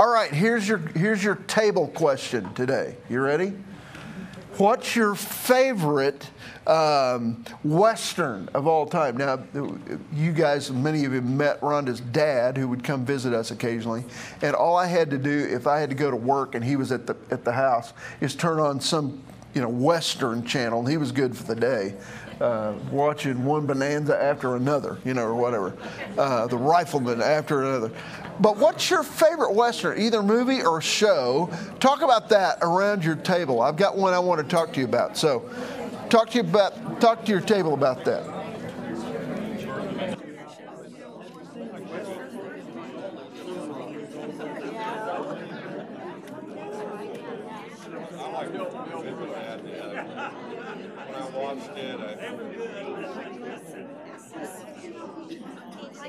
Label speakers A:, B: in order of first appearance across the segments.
A: All right, here's your here's your table question today. You ready? What's your favorite um, Western of all time? Now, you guys, many of you met Rhonda's dad, who would come visit us occasionally. And all I had to do, if I had to go to work and he was at the at the house, is turn on some you know Western channel, and he was good for the day. Uh, watching one bonanza after another, you know, or whatever, uh, the rifleman after another. But what's your favorite Western, either movie or show? Talk about that around your table. I've got one I want to talk to you about. So, talk to you about, talk to your table about that.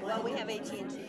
B: Well, we have AT&T.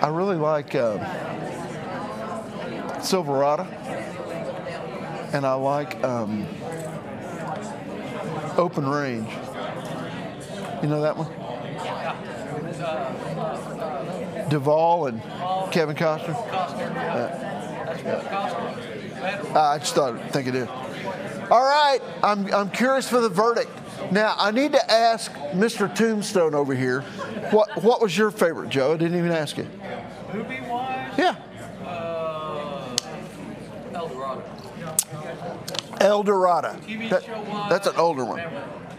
C: I
A: really like uh, Silverado, and I like um, Open Range. You know that one? Duvall and Kevin Costner. Uh, I just thought, think it is. All right, I'm, I'm curious for the verdict. Now, I need to ask Mr. Tombstone over here, what, what was your favorite, Joe? I didn't even ask you.
D: Movie wise?
A: Yeah.
D: Uh, El Dorado.
A: El Dorado.
D: TV
A: That- that's an older one.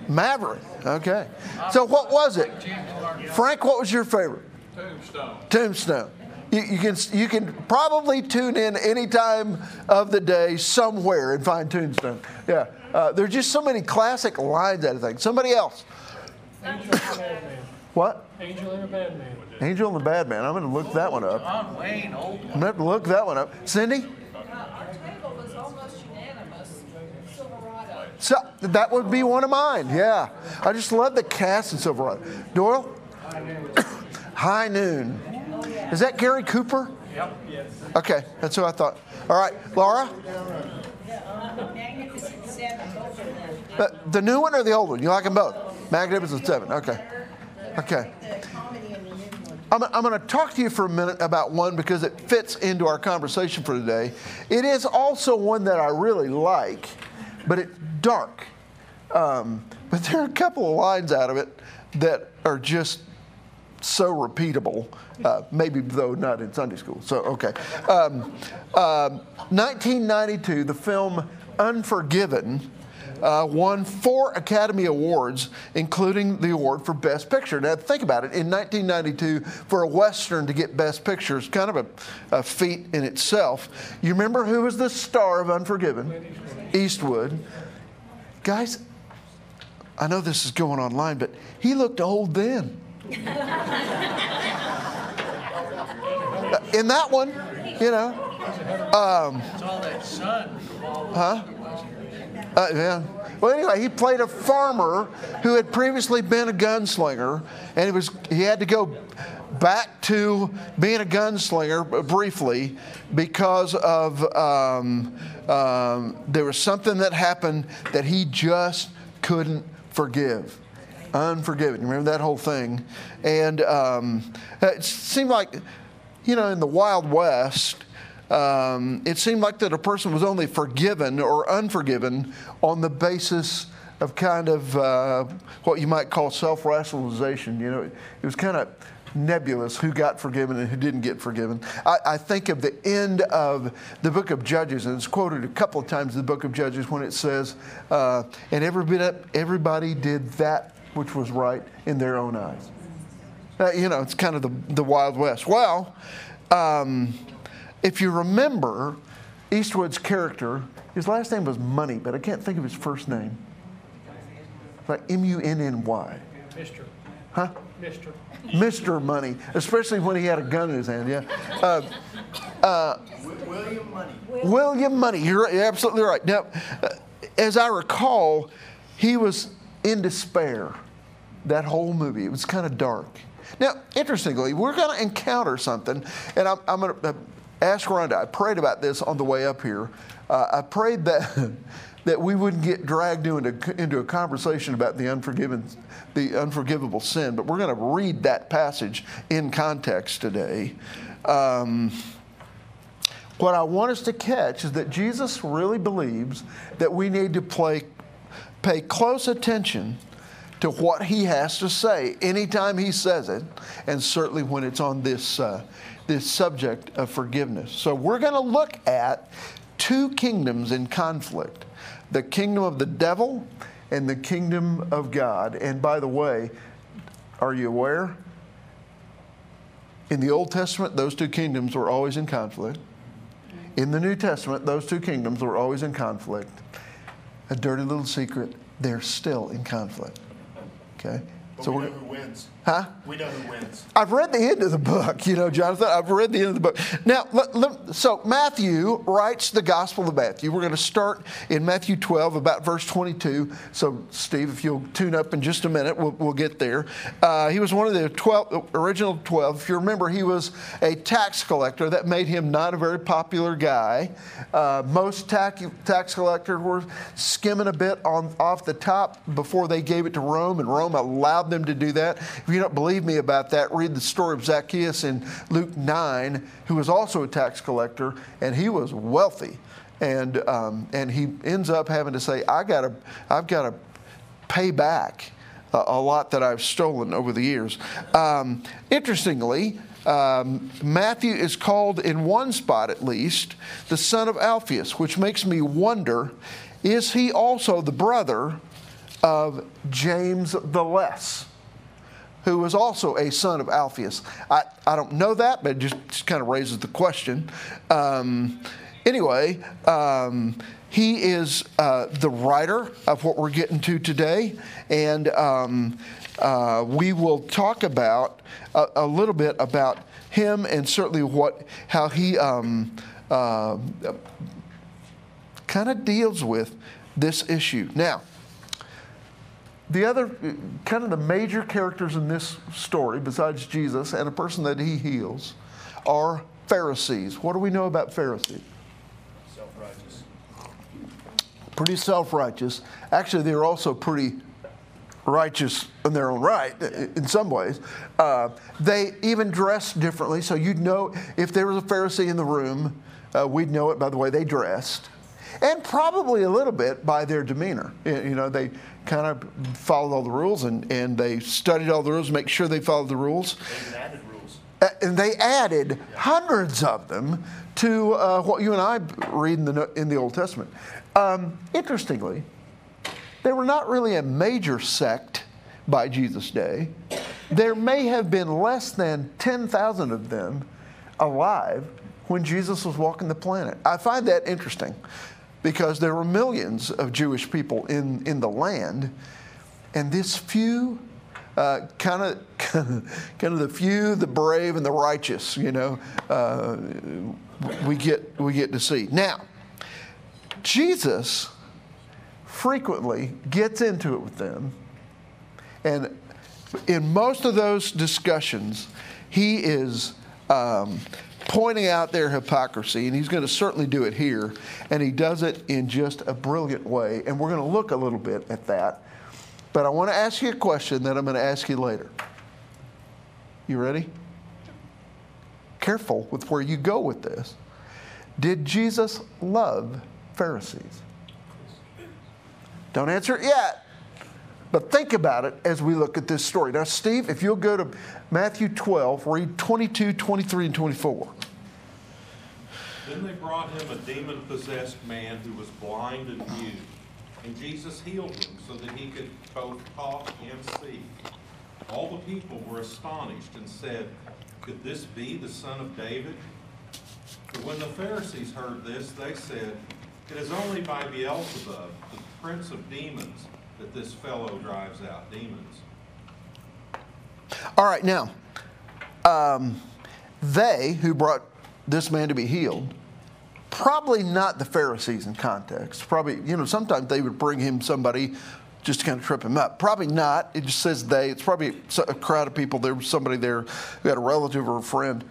D: Maverick.
A: Maverick. Okay. So what was it? Frank, what was your favorite?
D: Tombstone.
A: Tombstone. You, you can you can probably tune in any time of the day somewhere and find Tombstone. Yeah. Uh, there's just so many classic lines out of things. Somebody else.
E: Angel and the Bad Man.
A: What?
E: Angel and the Bad Man.
A: Angel and the Bad Man. I'm going to look that one up.
D: John Wayne, old one.
A: I'm going to look that one up. Cindy?
C: Our table was almost unanimous. Silverado.
A: So that would be one of mine. Yeah, I just love the cast and so Silverado. Doyle, High Noon. Is that Gary Cooper?
D: Yep. Yes.
A: Okay, that's who I thought. All right, Laura. Uh, the new one or the old one? You like them both? Magnificent Seven. Okay. Okay. I'm, I'm going to talk to you for a minute about one because it fits into our conversation for today. It is also one that I really like, but it's dark. Um, but there are a couple of lines out of it that are just so repeatable, uh, maybe though not in Sunday school. So, okay. Um, um, 1992, the film Unforgiven uh, won four Academy Awards, including the award for Best Picture. Now, think about it. In 1992, for a Western to get Best Picture is kind of a, a feat in itself. You remember who was the star of Unforgiven? Eastwood. Guys, I know this is going online, but he looked old then. In that one, you know. Um,
D: It's all that sun.
A: Huh? Uh, yeah. Well, anyway, he played a farmer who had previously been a gunslinger, and he was he had to go back to being a gunslinger briefly because of um, um, there was something that happened that he just couldn't forgive. Unforgiven. You remember that whole thing? And um, it seemed like, you know, in the Wild West, um, it seemed like that a person was only forgiven or unforgiven on the basis of kind of uh, what you might call self-rationalization. You know, it was kind of nebulous who got forgiven and who didn't get forgiven. I, I think of the end of the book of Judges, and it's quoted a couple of times in the book of Judges when it says, uh, "And every everybody did that which was right in their own eyes." Uh, you know, it's kind of the, the Wild West. Well, um, if you remember, Eastwood's character, his last name was Money, but I can't think of his first name. Like M U N N Y.
E: Mister.
A: Huh?
E: Mister.
A: Mr. Money, especially when he had a gun in his hand, yeah. Uh,
B: William Money.
A: William Money, you're, you're absolutely right. Now, uh, as I recall, he was in despair that whole movie. It was kind of dark. Now, interestingly, we're going to encounter something, and I'm, I'm going to ask Rhonda. I prayed about this on the way up here. Uh, I prayed that that we wouldn't get dragged into, into a conversation about the unforgiven, the unforgivable sin. But we're going to read that passage in context today. Um, what I want us to catch is that Jesus really believes that we need to play, pay close attention to what he has to say anytime he says it, and certainly when it's on this, uh, this subject of forgiveness. So we're going to look at two kingdoms in conflict the kingdom of the devil and the kingdom of God. And by the way, are you aware? In the Old Testament, those two kingdoms were always in conflict. In the New Testament, those two kingdoms were always in conflict. A dirty little secret, they're still in conflict. Okay?
B: But
A: So
B: we
A: we're
B: know who wins.
A: Huh?
B: We know who wins.
A: I've read the end of the book, you know, Jonathan. I've read the end of the book. Now, let- let- so Matthew writes the Gospel of Matthew. We're going to start in Matthew 12, about verse 22. So, Steve, if you'll tune up in just a minute, we'll, we'll get there. Uh, he was one of the 12, original 12. If you remember, he was a tax collector. That made him not a very popular guy. Uh, most tax, tax collectors were skimming a bit on off the top before they gave it to Rome, and Rome allowed them to do that. If you don't believe me about that, read the story of Zacchaeus in Luke 9, who was also a tax collector, and he was wealthy. And, um, and he ends up having to say, I gotta, I've got to pay back a, a lot that I've stolen over the years. Um, interestingly, um, Matthew is called in one spot at least the son of Alphaeus, which makes me wonder is he also the brother of James the Less? Who was also a son of Alphaeus. I, I don't know that, but it just, just kind of raises the question. Um, anyway, um, he is uh, the writer of what we're getting to today, and um, uh, we will talk about a, a, little bit about him and certainly what how he um, uh, kind of deals with this issue. Now, the other kind of the major characters in this story, besides Jesus and a person that he heals, are Pharisees. What do we know about Pharisees?
B: Self righteous.
A: Pretty self righteous. Actually, they're also pretty righteous in their own right, in some ways. Uh, they even dress differently, so you'd know if there was a Pharisee in the room, uh, we'd know it by the way they dressed. And probably a little bit by their demeanor. You know, they kind of followed all the rules and, and they studied all the rules, make sure they followed the rules.
B: They added rules.
A: Uh, And they added hundreds of them to uh, what you and I read in the, in the Old Testament. Um, interestingly, they were not really a major sect by Jesus' day. There may have been less than 10,000 of them alive when Jesus was walking the planet. I find that interesting because there were millions of Jewish people in, in the land, and this few, kind of kind of the few, the brave, and the righteous, you know, uh, we get we get to see. Now, Jesus frequently gets into it with them, and in most of those discussions, he is um, pointing out their hypocrisy, and he's going to certainly do it here, and he does it in just a brilliant way. And we're going to look a little bit at that. But I want to ask you a question that I'm going to ask you later. You ready? Careful with where you go with this. Did Jesus love Pharisees? Don't answer it yet. But think about it as we look at this story. Now, Steve, if you'll go to Matthew 12, read 22, 23, and 24.
F: Then they brought him a demon possessed man who was blind and mute. And Jesus healed him so that he could both talk and see. All the people were astonished and said, Could this be the son of David? But when the Pharisees heard this, they said, It is only by Beelzebub, the prince of demons, that this fellow drives out demons.
A: All right, now, um, they who brought this man to be healed, probably not the Pharisees in context. Probably, you know, sometimes they would bring him somebody just to kind of trip him up. Probably not. It just says they. It's probably a crowd of people. There was somebody there who had a relative or a friend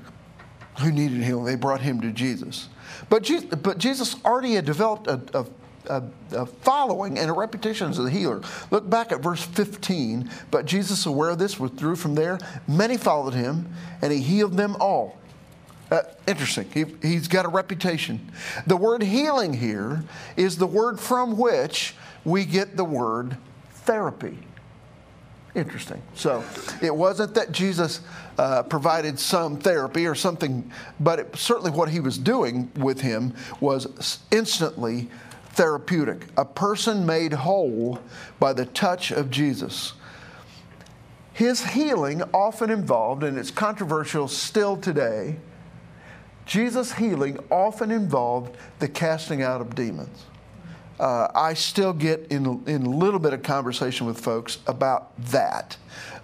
A: who needed healing. They brought him to Jesus. But, Je- but Jesus already had developed a, a a, a, following and a reputation as a healer. Look back at verse 15. But Jesus, aware of this, withdrew from there. Many followed him, and he healed them all. Uh, interesting. He, he's got a reputation. The word healing here is the word from which we get the word therapy. Interesting. So it wasn't that Jesus uh, provided some therapy or something, but it, certainly what he was doing with him was instantly therapeutic. A person made whole by the touch of Jesus. His healing often involved, and it's controversial still today, Jesus' healing often involved the casting out of demons. Uh, I still get in, in a little bit of conversation with folks about that.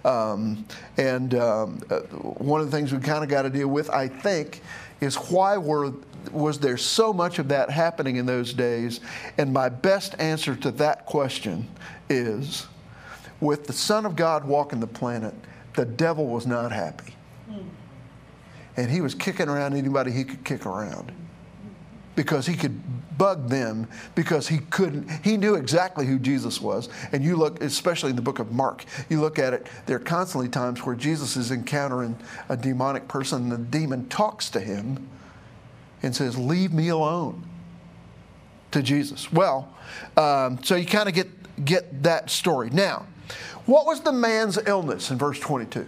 A: Um, and um, uh, one of the things we kind of got to deal with, I think, is why were, was there so much of that happening in those days? And my best answer to that question is with the Son of God walking the planet, the devil was not happy. And he was kicking around anybody he could kick around because he could bug them because he couldn't he knew exactly who jesus was and you look especially in the book of mark you look at it there are constantly times where jesus is encountering a demonic person and the demon talks to him and says leave me alone to jesus well um, so you kind of get get that story now what was the man's illness in verse 22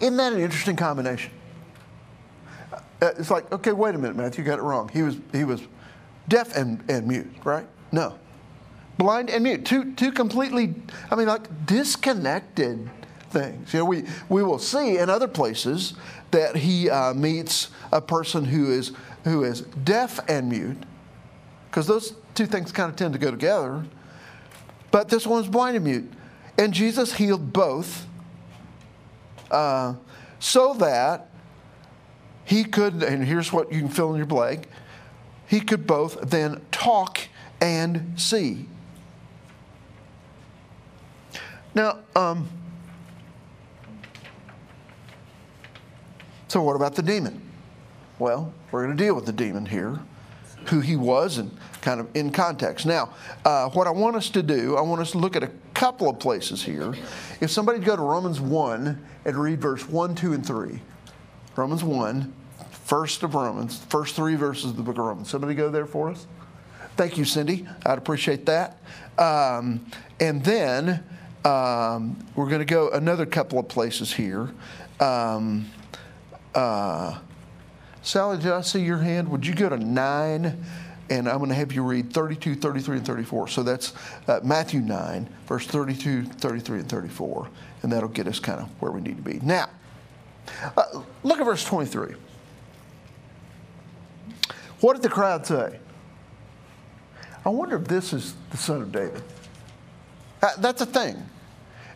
A: isn't that an interesting combination uh, it's like, okay, wait a minute, Matthew, you got it wrong. He was, he was deaf and, and mute, right? No. Blind and mute. Two, two completely, I mean, like disconnected things. You know, we, we will see in other places that he uh, meets a person who is, who is deaf and mute, because those two things kind of tend to go together. But this one's blind and mute. And Jesus healed both uh, so that he could, and here's what you can fill in your blank, he could both then talk and see. Now, um, so what about the demon? Well, we're going to deal with the demon here, who he was, and kind of in context. Now, uh, what I want us to do, I want us to look at a couple of places here. If somebody go to Romans 1 and read verse 1, 2, and 3. Romans 1, first of Romans, first three verses of the book of Romans. Somebody go there for us? Thank you, Cindy. I'd appreciate that. Um, and then um, we're going to go another couple of places here. Um, uh, Sally, did I see your hand? Would you go to 9? And I'm going to have you read 32, 33, and 34. So that's uh, Matthew 9, verse 32, 33, and 34. And that'll get us kind of where we need to be. Now, uh, look at verse 23. What did the crowd say? I wonder if this is the son of David. Uh, that's a thing.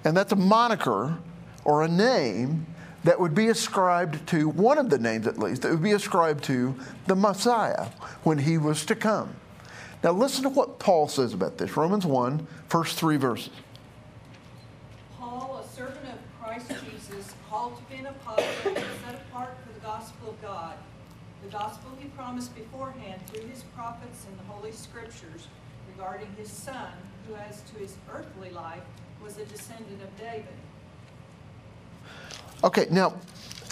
A: And that's a moniker or a name that would be ascribed to, one of the names at least, that would be ascribed to the Messiah when he was to come. Now listen to what Paul says about this. Romans 1, first three verses.
C: Paul, a servant of Christ Jesus, called to be an apostle set apart for the gospel of God, the gospel he promised beforehand through his prophets in the Holy Scriptures regarding his son, who as to his earthly life was a descendant of David.
A: Okay, now,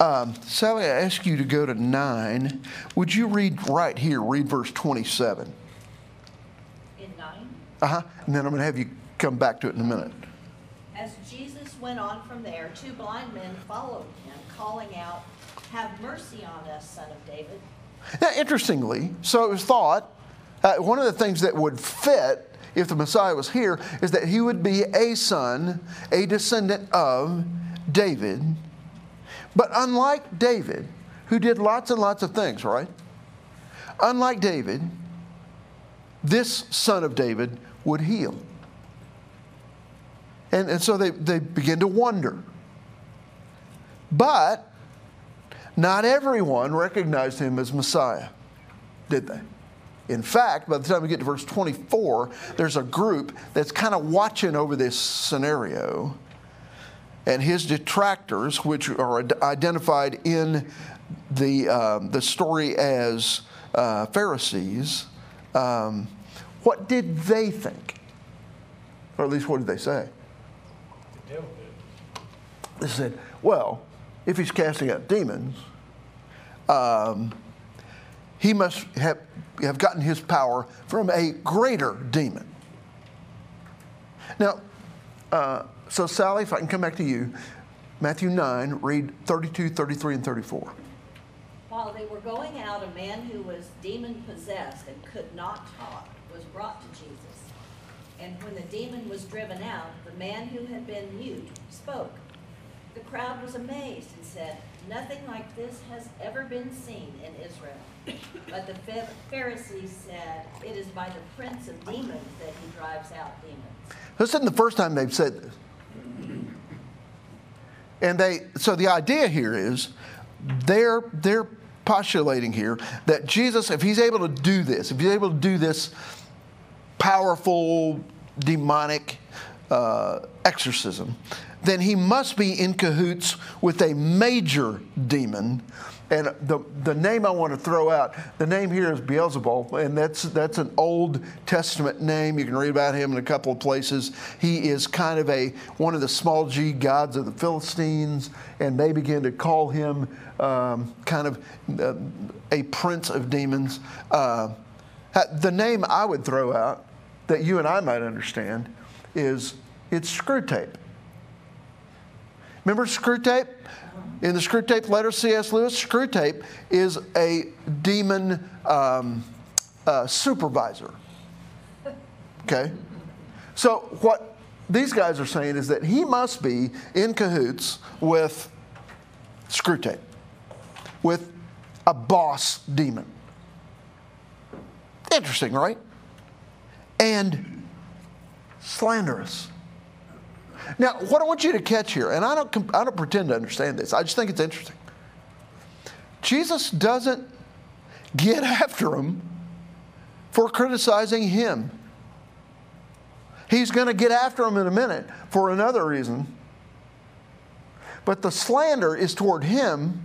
A: um, Sally, I ask you to go to 9. Would you read right here, read verse 27?
G: In 9,
A: Uh huh. And then I'm going to have you come back to it in a minute.
G: as Jesus went on from there, two blind men followed him, calling out, Have mercy on us, son of David.
A: Now, interestingly, so it was thought, uh, one of the things that would fit if the Messiah was here, is that he would be a son, a descendant of David. But unlike David, who did lots and lots of things, right? Unlike David, this son of David would heal. And, and so they, they begin to wonder. But not everyone recognized him as Messiah, did they? In fact, by the time we get to verse 24, there's a group that's kind of watching over this scenario. And his detractors, which are identified in the, um, the story as uh, Pharisees, um, what did they think? Or at least what did they say? They said, well, if he's casting out demons, um, he must have, have gotten his power from a greater demon. Now, uh, so Sally, if I can come back to you, Matthew 9, read 32, 33, and 34.
G: While they were going out, a man who was demon possessed and could not talk was brought to Jesus. And when the demon was driven out, the man who had been mute spoke. The crowd was amazed and said, Nothing like this has ever been seen in Israel. But the Pharisees said, It is by the prince of demons that he drives out demons.
A: This isn't the first time they've said this. And they, so the idea here is they're, they're postulating here that Jesus, if he's able to do this, if he's able to do this powerful demonic uh, exorcism, then he must be in cahoots with a major demon. And the, the name I want to throw out, the name here is Beelzebul, and that's, that's an Old Testament name. You can read about him in a couple of places. He is kind of a one of the small g gods of the Philistines, and they begin to call him um, kind of uh, a prince of demons. Uh, the name I would throw out that you and I might understand is it's Screwtape. Remember Screwtape? In the Screwtape letter, C.S. Lewis, Screwtape is a demon um, uh, supervisor. Okay? So, what these guys are saying is that he must be in cahoots with Screwtape, with a boss demon. Interesting, right? And slanderous. Now, what I want you to catch here, and I don't, I don't pretend to understand this, I just think it's interesting. Jesus doesn't get after him for criticizing him. He's going to get after him in a minute for another reason. But the slander is toward him,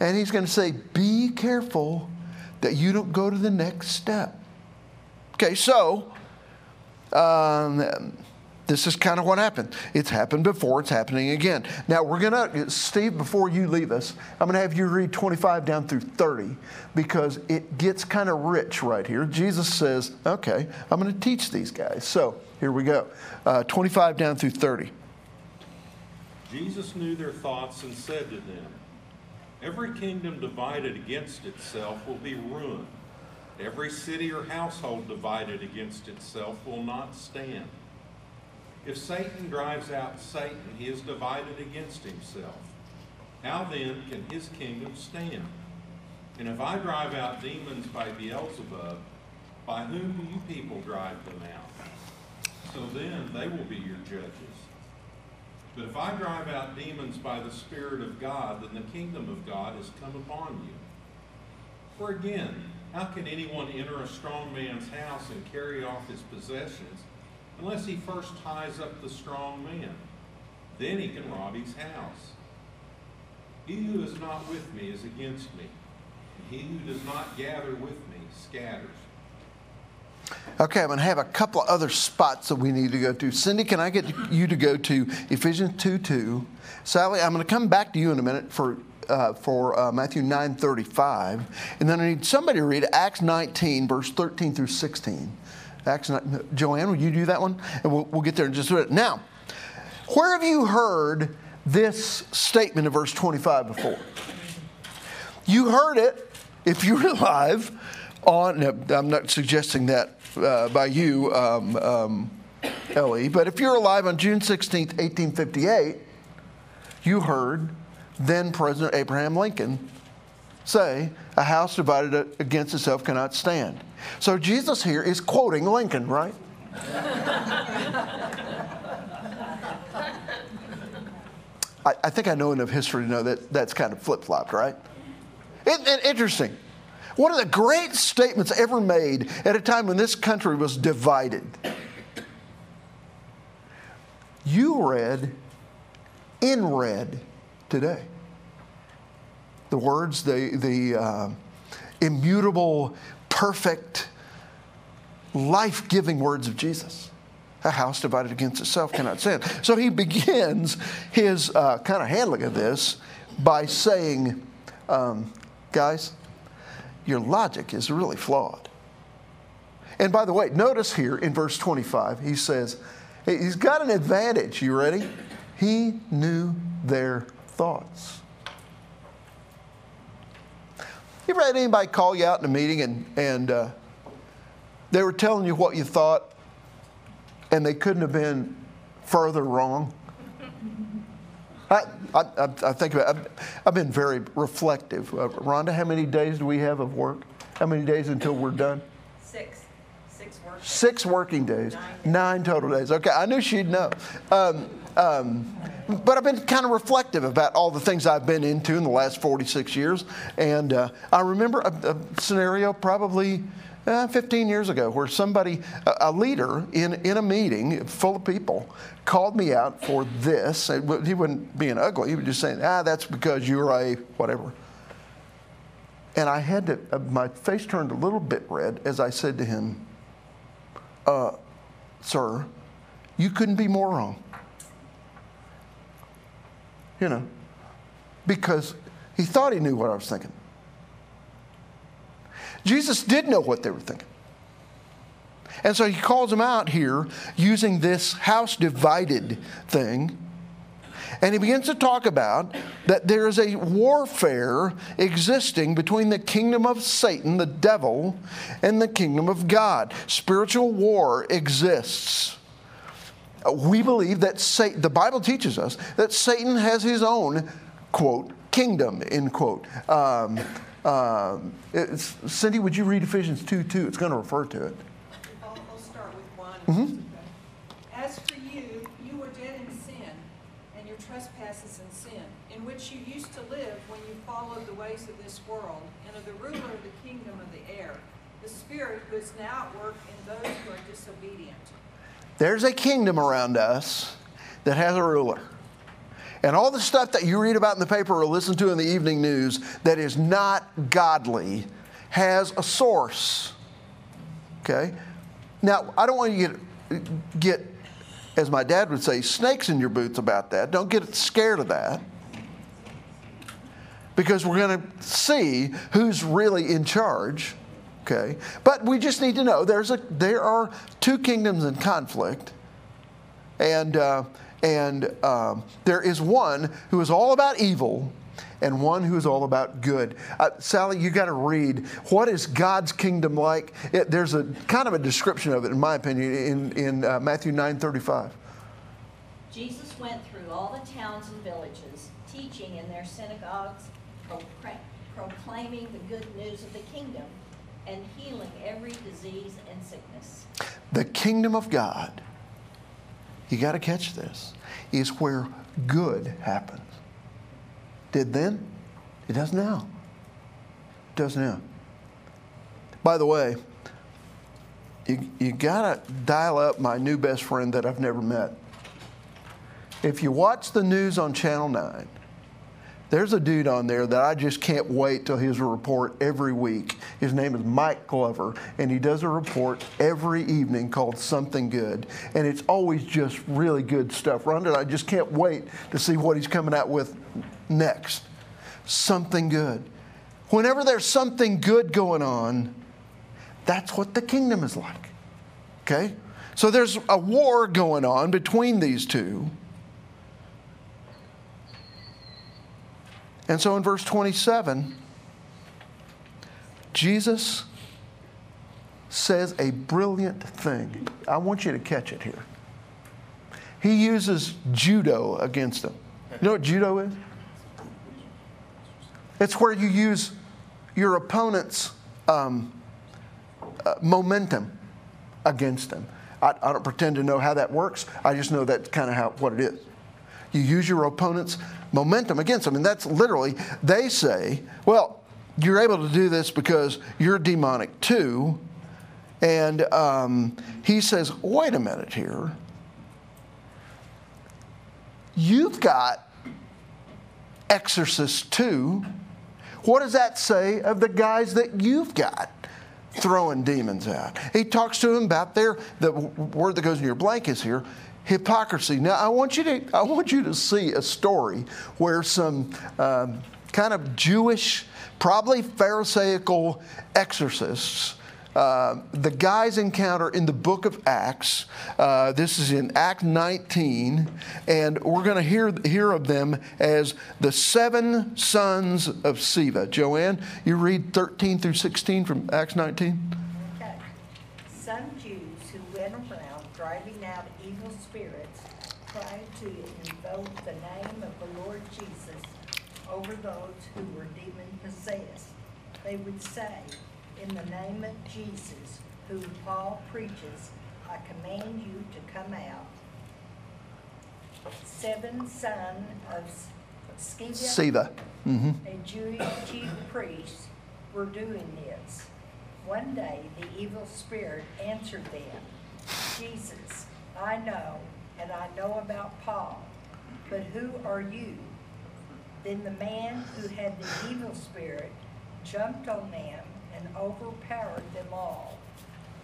A: and he's going to say, Be careful that you don't go to the next step. Okay, so um, this is kind of what happened. It's happened before, it's happening again. Now, we're going to, Steve, before you leave us, I'm going to have you read 25 down through 30 because it gets kind of rich right here. Jesus says, okay, I'm going to teach these guys. So here we go uh, 25 down through 30.
F: Jesus knew their thoughts and said to them, Every kingdom divided against itself will be ruined. Every city or household divided against itself will not stand. If Satan drives out Satan, he is divided against himself. How then can his kingdom stand? And if I drive out demons by Beelzebub, by whom do you people drive them out? So then they will be your judges. But if I drive out demons by the Spirit of God, then the kingdom of God has come upon you. For again, how can anyone enter a strong man's house and carry off his possessions unless he first ties up the strong man? Then he can rob his house. He who is not with me is against me, and he who does not gather with me scatters.
A: Okay, I'm going to have a couple of other spots that we need to go to. Cindy, can I get you to go to Ephesians 2 2? Sally, I'm going to come back to you in a minute for, uh, for uh, Matthew 9 35. And then I need somebody to read Acts 19, verse 13 through 16. Acts 9, Joanne, will you do that one? And we'll, we'll get there in just a minute. Now, where have you heard this statement in verse 25 before? You heard it, if you were alive, on, I'm not suggesting that uh, by you, um, um, Ellie, but if you're alive on June 16th, 1858, you heard then President Abraham Lincoln say, A house divided against itself cannot stand. So Jesus here is quoting Lincoln, right? I, I think I know enough history to know that that's kind of flip flopped, right? Isn't it interesting? One of the great statements ever made at a time when this country was divided. You read in red today. The words, the, the uh, immutable, perfect, life giving words of Jesus. A house divided against itself cannot stand. So he begins his uh, kind of handling of this by saying, um, guys, your logic is really flawed. And by the way, notice here in verse 25, he says, he's got an advantage. You ready? He knew their thoughts. You ever had anybody call you out in a meeting and, and uh, they were telling you what you thought and they couldn't have been further wrong? I, I, I think about it. I've, I've been very reflective. Uh, Rhonda, how many days do we have of work? How many days until we're done?
C: Six, six work.
A: Six working days, nine total days. Okay, I knew she'd know. Um, um, but I've been kind of reflective about all the things I've been into in the last 46 years. And uh, I remember a, a scenario probably uh, 15 years ago where somebody, a, leader in, in a meeting full of people, called me out for this. He wasn't being ugly, he was just saying, ah, that's because you're a whatever. And I had to, uh, my face turned a little bit red as I said to him, uh, Sir, you couldn't be more wrong. You know, because he thought he knew what I was thinking. Jesus did know what they were thinking. And so he calls them out here using this house divided thing. And he begins to talk about that there is a warfare existing between the kingdom of Satan, the devil, and the kingdom of God. Spiritual war exists. We believe that Satan, the Bible teaches us that Satan has his own, quote, kingdom, end quote. Um, uh, Cindy, would you read Ephesians 2 2? It's going to refer to it.
C: I'll, I'll start with one.
A: Mm-hmm.
C: As for you, you were dead in sin and your trespasses and sin, in which you used to live when you followed the ways of this world and of the ruler of the kingdom of the air, the spirit who is now at work in those who are disobedient.
A: There's a kingdom around us that has a ruler. And all the stuff that you read about in the paper or listen to in the evening news that is not godly has a source. Okay? Now, I don't want you to get, get, as my dad would say, snakes in your boots about that. Don't get scared of that. Because we're going to see who's really in charge. Okay? But we just need to know there's a, there are two kingdoms in conflict. And. Uh, and um, there is one who is all about evil and one who is all about good. Uh, Sally, you got to read what is God's kingdom like. It, there's a kind of a description of it, in my opinion, in, in uh, Matthew 9:35.
G: Jesus went through all the towns and villages, teaching in their synagogues, proclaiming the good news of the kingdom, and healing every disease and sickness.
A: The kingdom of God you got to catch this, is where good happens. Did then, it does now. It does now. By the way, you, you got to dial up my new best friend that I've never met. If you watch the news on Channel 9, there's a dude on there that I just can't wait till his report every week. His name is Mike Glover, and he does a report every evening called Something Good. And it's always just really good stuff. Rhonda, I just can't wait to see what he's coming out with next. Something good. Whenever there's something good going on, that's what the kingdom is like. Okay? So there's a war going on between these two. And so in verse 27, Jesus says a brilliant thing. I want you to catch it here. He uses judo against them. You know what judo is? It's where you use your opponent's um, uh, momentum against them. I, I don't pretend to know how that works. I just know that's kind of how what it is. You use your opponent's momentum against them, and that's literally they say, "Well, you're able to do this because you're demonic too." And um, he says, "Wait a minute here. You've got exorcists too." What does that say of the guys that you've got throwing demons out? He talks to them about their, the word that goes in your blank is here, hypocrisy. Now, I want you to, I want you to see a story where some um, kind of Jewish, probably Pharisaical exorcists uh, the guys encounter in the book of Acts. Uh, this is in Act 19, and we're going to hear, hear of them as the seven sons of Sceva. Joanne, you read 13 through 16 from Acts 19?
H: Okay. Some Jews who went around driving out evil spirits tried to invoke the name of the Lord Jesus over those who were demon possessed. They would say, In the name of Jesus, whom Paul preaches, I command you to come out. Seven son of Sceva
A: Siva. hmm
H: a Jewish chief priest were doing this. One day, the evil spirit answered them, Jesus, I know, and I know about Paul, but who are you? Then the man who had the evil spirit jumped on them and overpowered them all.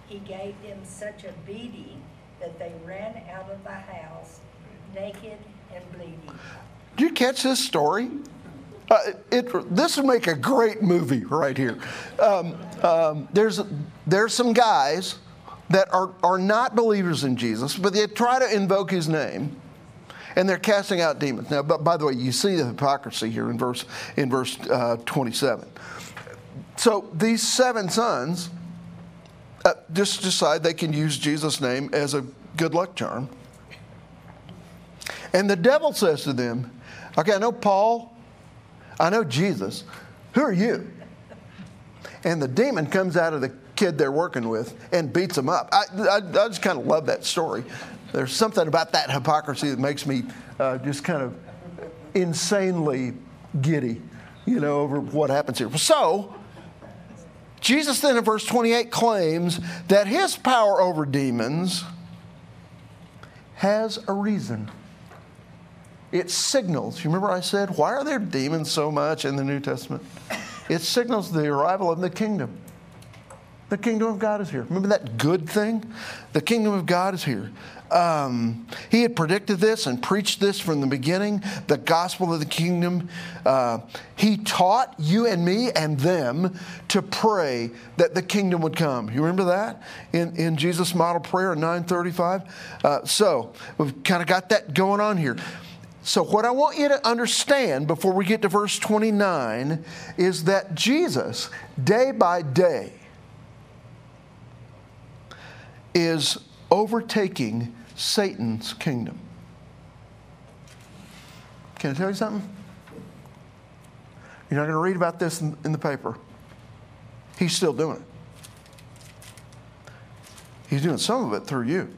H: He gave them such a beating that they ran out of the house naked and bleeding.
A: Did you catch this story? Uh, it, this would make a great movie right here. Um, um, there's, there's some guys that are, are not believers in Jesus, but they try to invoke his name, and they're casting out demons. Now, but by the way, you see the hypocrisy here in verse, in verse uh, 27. So these seven sons uh, just decide they can use Jesus' name as a good luck charm. And the devil says to them, Okay, I know Paul, I know Jesus. Who are you? And the demon comes out of the kid they're working with and beats him up. I, I, I just kind of love that story. There's something about that hypocrisy that makes me uh, just kind of insanely giddy, you know, over what happens here. So, Jesus then in verse 28 claims that his power over demons has a reason. It signals. You remember I said, why are there demons so much in the New Testament? It signals the arrival of the kingdom. The kingdom of God is here. Remember that good thing? The kingdom of God is here. Um, he had predicted this and preached this from the beginning the gospel of the kingdom. Uh, he taught you and me and them to pray that the kingdom would come. You remember that in, in Jesus' model prayer in 935? Uh, so we've kind of got that going on here. So, what I want you to understand before we get to verse 29 is that Jesus, day by day, is overtaking Satan's kingdom. Can I tell you something? You're not going to read about this in, in the paper. He's still doing it. He's doing some of it through you.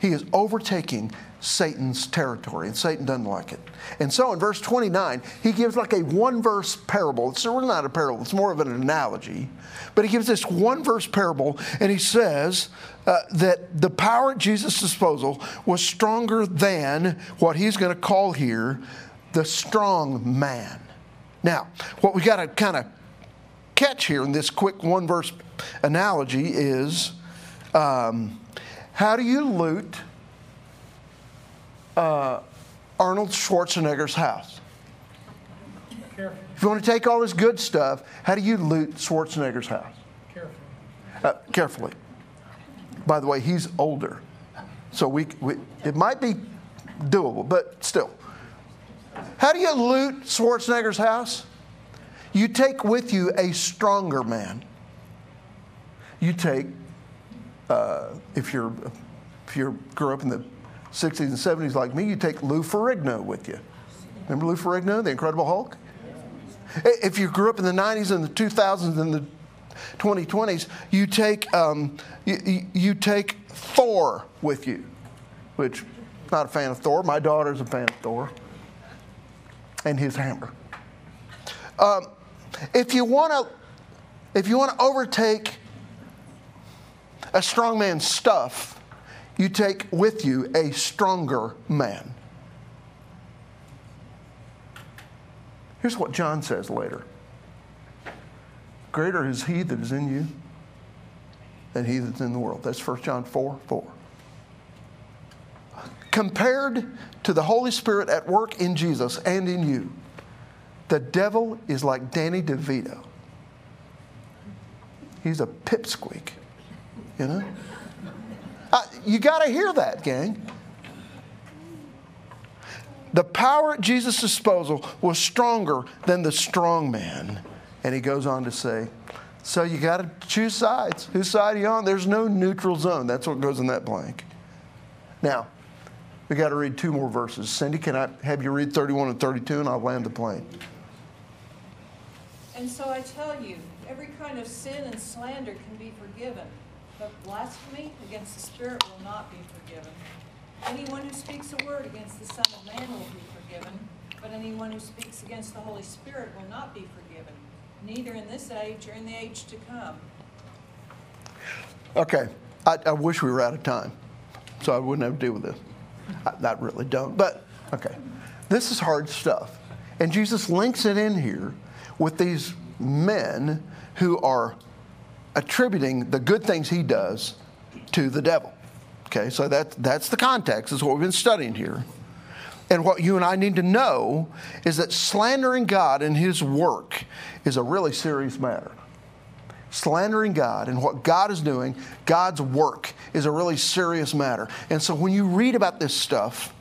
A: He is overtaking Satan's territory, and Satan doesn't like it. And so in verse 29, he gives like a one verse parable. It's really not a parable, it's more of an analogy. But he gives this one verse parable, and he says uh, that the power at Jesus' disposal was stronger than what he's going to call here the strong man. Now, what we got to kind of catch here in this quick one verse analogy is um, how do you loot uh, Arnold Schwarzenegger's house?
E: Careful,
A: If you want to take all this good stuff, how do you loot Schwarzenegger's house?
E: Carefully.
A: Uh, carefully. By the way, he's older, so we, we it might be doable, but still. How do you loot Schwarzenegger's house? You take with you a stronger man. you take, uh, if you're if you grew up in the 60s and 70s like me, you take Lou Ferrigno with you. Remember Lou Ferrigno, the Incredible Hulk? If you grew up in the 90s and the 2000s and the 2020s, you take um, you, you- take Thor with you, which not a fan of Thor. My daughter's a fan of Thor and his hammer. Um, if you want to, if you want to overtake a strong man's stuff, you take with you a stronger man. Here's what John says later Greater is he that is in you than he that's in the world. That's 1 John 4 4. Compared to the Holy Spirit at work in Jesus and in you, the devil is like Danny DeVito. He's a pipsqueak, you know? Uh, you got to hear that, gang. The power at Jesus' disposal was stronger than the strong man. And he goes on to say, So you got to choose sides. Whose side are you on? There's no neutral zone. That's what goes in that blank. Now, we got to read two more verses. Cindy, can I have you read 31 and 32 and I'll land the plane?
C: And so I tell you, every kind of sin and slander can be forgiven, but blasphemy against the Spirit will not be forgiven. Anyone who speaks a word against the Son of Man will be forgiven, but anyone who speaks against the Holy Spirit will not be forgiven, neither in this age or in the age to come.
A: Okay, I, I wish we were out of time, so I wouldn't have to deal with this. I, I really don't, but okay. This is hard stuff. And Jesus links it in here with these men who are attributing the good things he does to the devil. Okay, so that, that's the context, is what we've been studying here. And what you and I need to know is that slandering God and his work is a really serious matter slandering God and what God is doing, God's work, is a really serious matter. And so when you read about this stuff,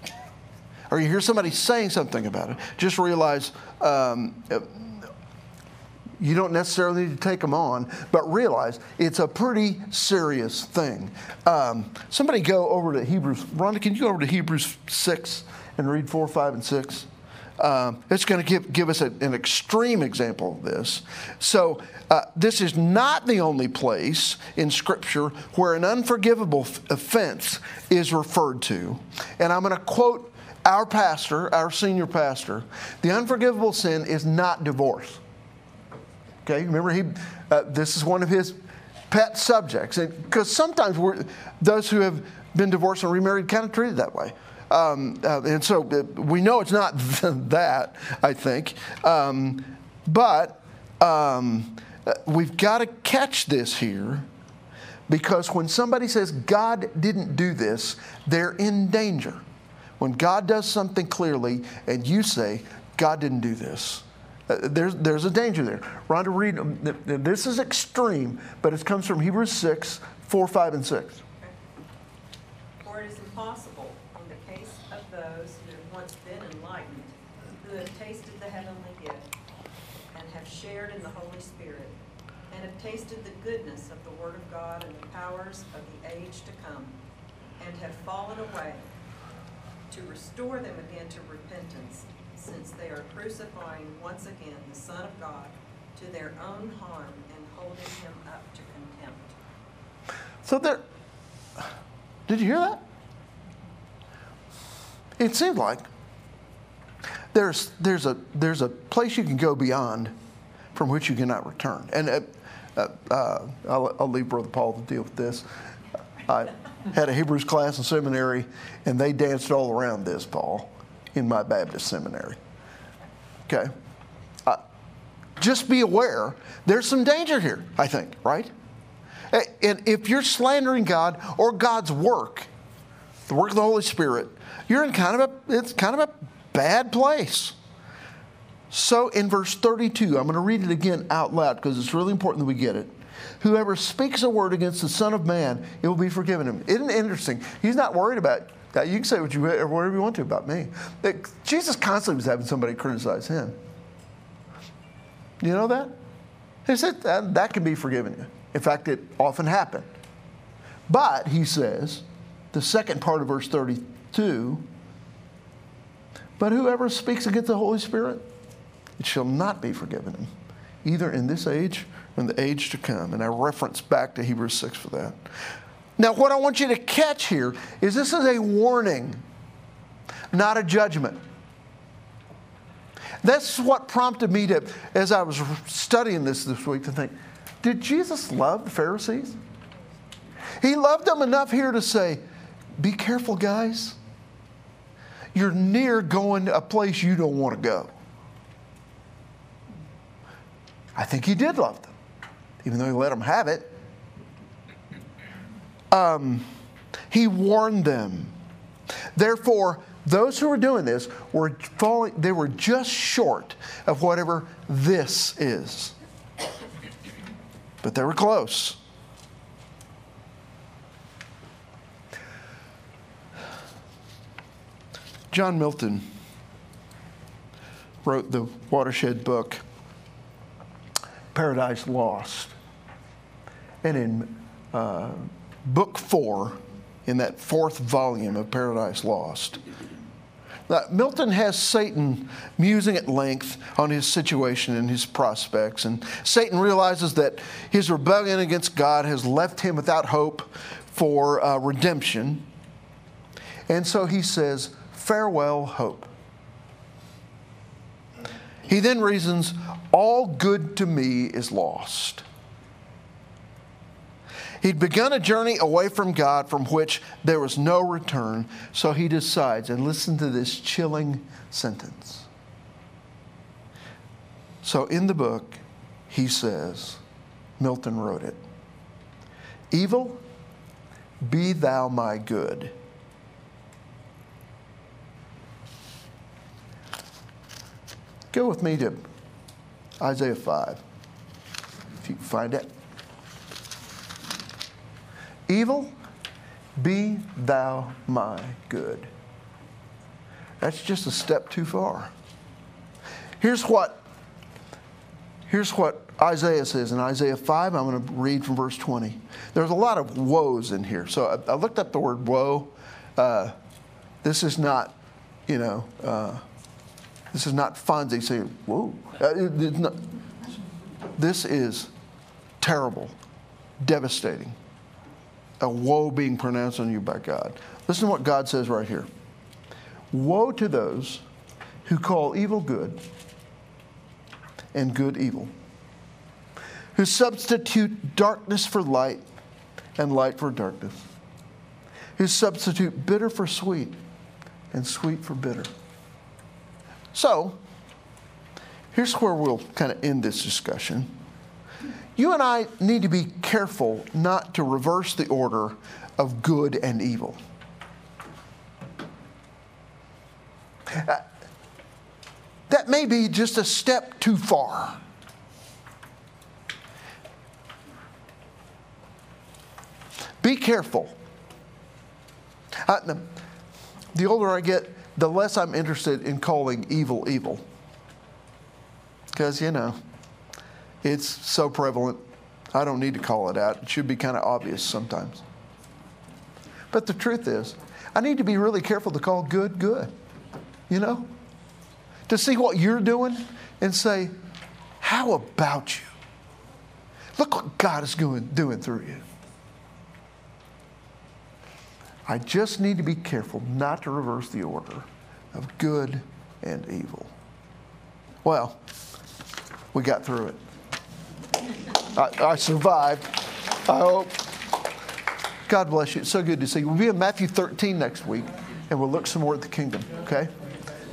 A: or you hear somebody saying something about it, just realize um, you don't necessarily need to take them on, but realize it's a pretty serious thing. Um, somebody go over to Hebrews. Rhonda, can you go over to Hebrews 6 and read 4, 5, and 6? Um, it's going to give, give us a, an extreme example of this. So, uh, this is not the only place in Scripture where an unforgivable f- offense is referred to. And I'm going to quote our pastor, our senior pastor the unforgivable sin is not divorce. Okay, remember he, uh, this is one of his pet subjects, because sometimes those who have been divorced and remarried kind of treated that way. Um, uh, and so uh, we know it's not that, I think. Um, but um, uh, we've got to catch this here because when somebody says God didn't do this, they're in danger. When God does something clearly and you say, God didn't do this, uh, there's, there's a danger there. Rhonda, read, um, th- th- this is extreme, but it comes from Hebrews 6, 4, 5, and 6.
I: For it is impossible in the case of those who have once been enlightened, who have tasted the heavenly gift, and have shared in the Holy Spirit, and have tasted the goodness of the Word of God and the powers of the age to come, and have fallen away, to restore them again to repentance, since they are crucifying once again the Son of God to their own harm and holding him up to contempt.
A: So there, did you hear that? It seems like there's, there's, a, there's a place you can go beyond from which you cannot return. And uh, uh, uh, I'll, I'll leave Brother Paul to deal with this. I had a Hebrews class in seminary, and they danced all around this, Paul, in my Baptist seminary. Okay? Uh, just be aware there's some danger here, I think, right? And if you're slandering God or God's work, the work of the Holy Spirit, you're in kind of a it's kind of a bad place. So in verse 32, I'm going to read it again out loud because it's really important that we get it. Whoever speaks a word against the Son of Man, it will be forgiven him. Isn't it interesting? He's not worried about that. You can say what you whatever you want to about me. Jesus constantly was having somebody criticize him. You know that? He said that, that can be forgiven you. In fact, it often happened. But, he says, the second part of verse 32 But whoever speaks against the Holy Spirit, it shall not be forgiven him, either in this age or in the age to come. And I reference back to Hebrews 6 for that. Now, what I want you to catch here is this is a warning, not a judgment. That's what prompted me to, as I was studying this this week, to think did Jesus love the Pharisees? He loved them enough here to say, be careful, guys. You're near going to a place you don't want to go. I think he did love them, even though he let them have it. Um, he warned them. Therefore, those who were doing this were falling, they were just short of whatever this is. But they were close. John Milton wrote the watershed book, Paradise Lost. And in uh, book four, in that fourth volume of Paradise Lost, now, Milton has Satan musing at length on his situation and his prospects. And Satan realizes that his rebellion against God has left him without hope for uh, redemption. And so he says, Farewell, hope. He then reasons, All good to me is lost. He'd begun a journey away from God from which there was no return, so he decides, and listen to this chilling sentence. So in the book, he says, Milton wrote it Evil, be thou my good. Go with me to Isaiah 5, if you find it. Evil, be thou my good. That's just a step too far. Here's what, here's what Isaiah says in Isaiah 5. I'm going to read from verse 20. There's a lot of woes in here. So I, I looked up the word woe. Uh, this is not, you know, uh, this is not Fonzie saying, whoa. Uh, not, this is terrible, devastating a woe being pronounced on you by God. Listen to what God says right here Woe to those who call evil good and good evil, who substitute darkness for light and light for darkness, who substitute bitter for sweet and sweet for bitter. So, here's where we'll kind of end this discussion. You and I need to be careful not to reverse the order of good and evil. Uh, that may be just a step too far. Be careful. Uh, the, the older I get, the less I'm interested in calling evil evil. Because, you know, it's so prevalent. I don't need to call it out. It should be kind of obvious sometimes. But the truth is, I need to be really careful to call good good. You know? To see what you're doing and say, how about you? Look what God is doing, doing through you. I just need to be careful not to reverse the order of good and evil. Well, we got through it. I, I survived. I hope. God bless you. It's so good to see you. We'll be in Matthew 13 next week, and we'll look some more at the kingdom, okay?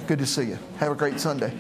A: Good to see you. Have a great Sunday.